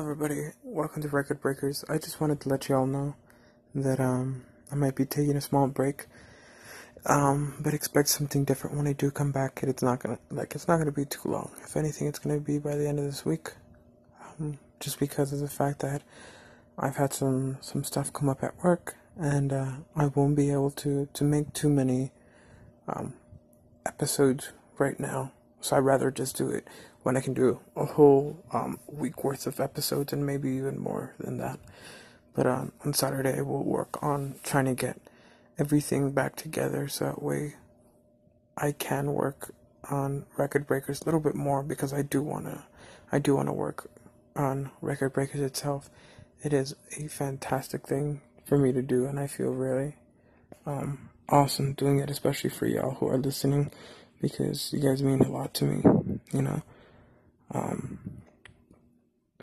everybody, welcome to Record Breakers. I just wanted to let y'all know that um I might be taking a small break. Um, but expect something different when I do come back. It's not gonna like it's not gonna be too long. If anything, it's gonna be by the end of this week. Um, just because of the fact that I've had some some stuff come up at work, and uh, I won't be able to to make too many um episodes right now. So I'd rather just do it when I can do a whole um, week worth of episodes and maybe even more than that. But um, on Saturday, we'll work on trying to get everything back together so that way I can work on Record Breakers a little bit more because I do wanna, I do wanna work on Record Breakers itself. It is a fantastic thing for me to do, and I feel really um, awesome doing it, especially for y'all who are listening because you guys mean a lot to me, you know. Um,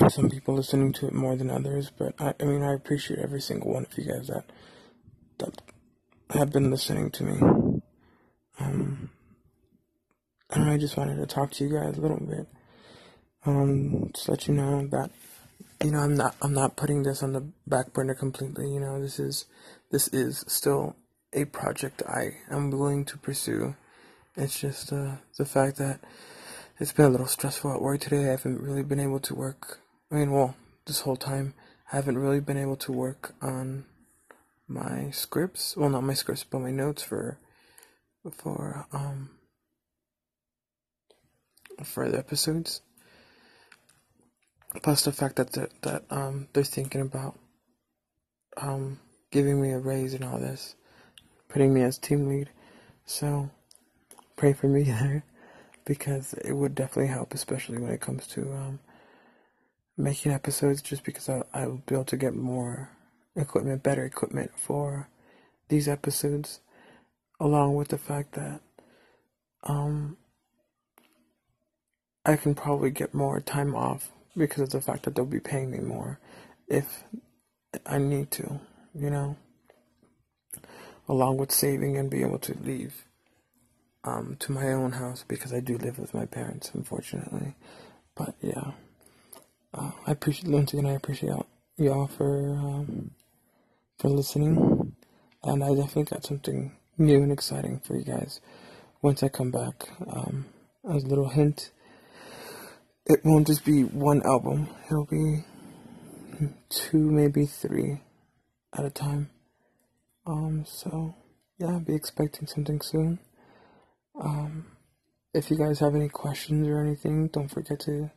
some people listening to it more than others, but I, I mean, I appreciate every single one of you guys that that have been listening to me. Um, and I just wanted to talk to you guys a little bit. Um, just let you know that you know I'm not I'm not putting this on the back burner completely. You know, this is this is still a project I am willing to pursue. It's just uh, the fact that it's been a little stressful at work today. I haven't really been able to work. I mean, well, this whole time, I haven't really been able to work on my scripts. Well, not my scripts, but my notes for for um for the episodes. Plus the fact that the, that um they're thinking about um giving me a raise and all this, putting me as team lead. So pray for me there because it would definitely help, especially when it comes to um, making episodes. Just because I I will be able to get more equipment, better equipment for these episodes, along with the fact that um I can probably get more time off because of the fact that they'll be paying me more if I need to, you know, along with saving and be able to leave um, to my own house because I do live with my parents, unfortunately. But yeah, uh, I appreciate once again I appreciate y'all for um, for listening, and I definitely got something new and exciting for you guys once I come back. Um, as a little hint, it won't just be one album; it'll be two, maybe three at a time. Um, so yeah, be expecting something soon. Um, if you guys have any questions or anything, don't forget to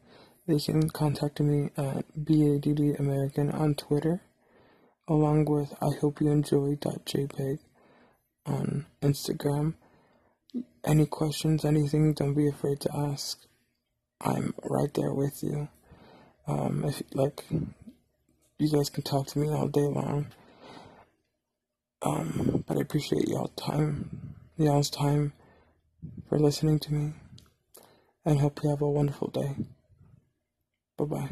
they can contact me at BADD American on Twitter, along with I hope you enjoy.jpg on Instagram. Any questions, anything, don't be afraid to ask. I'm right there with you. Um, if like, you guys can talk to me all day long. Um, but I appreciate y'all time, y'all's time for listening to me and hope you have a wonderful day. Bye bye.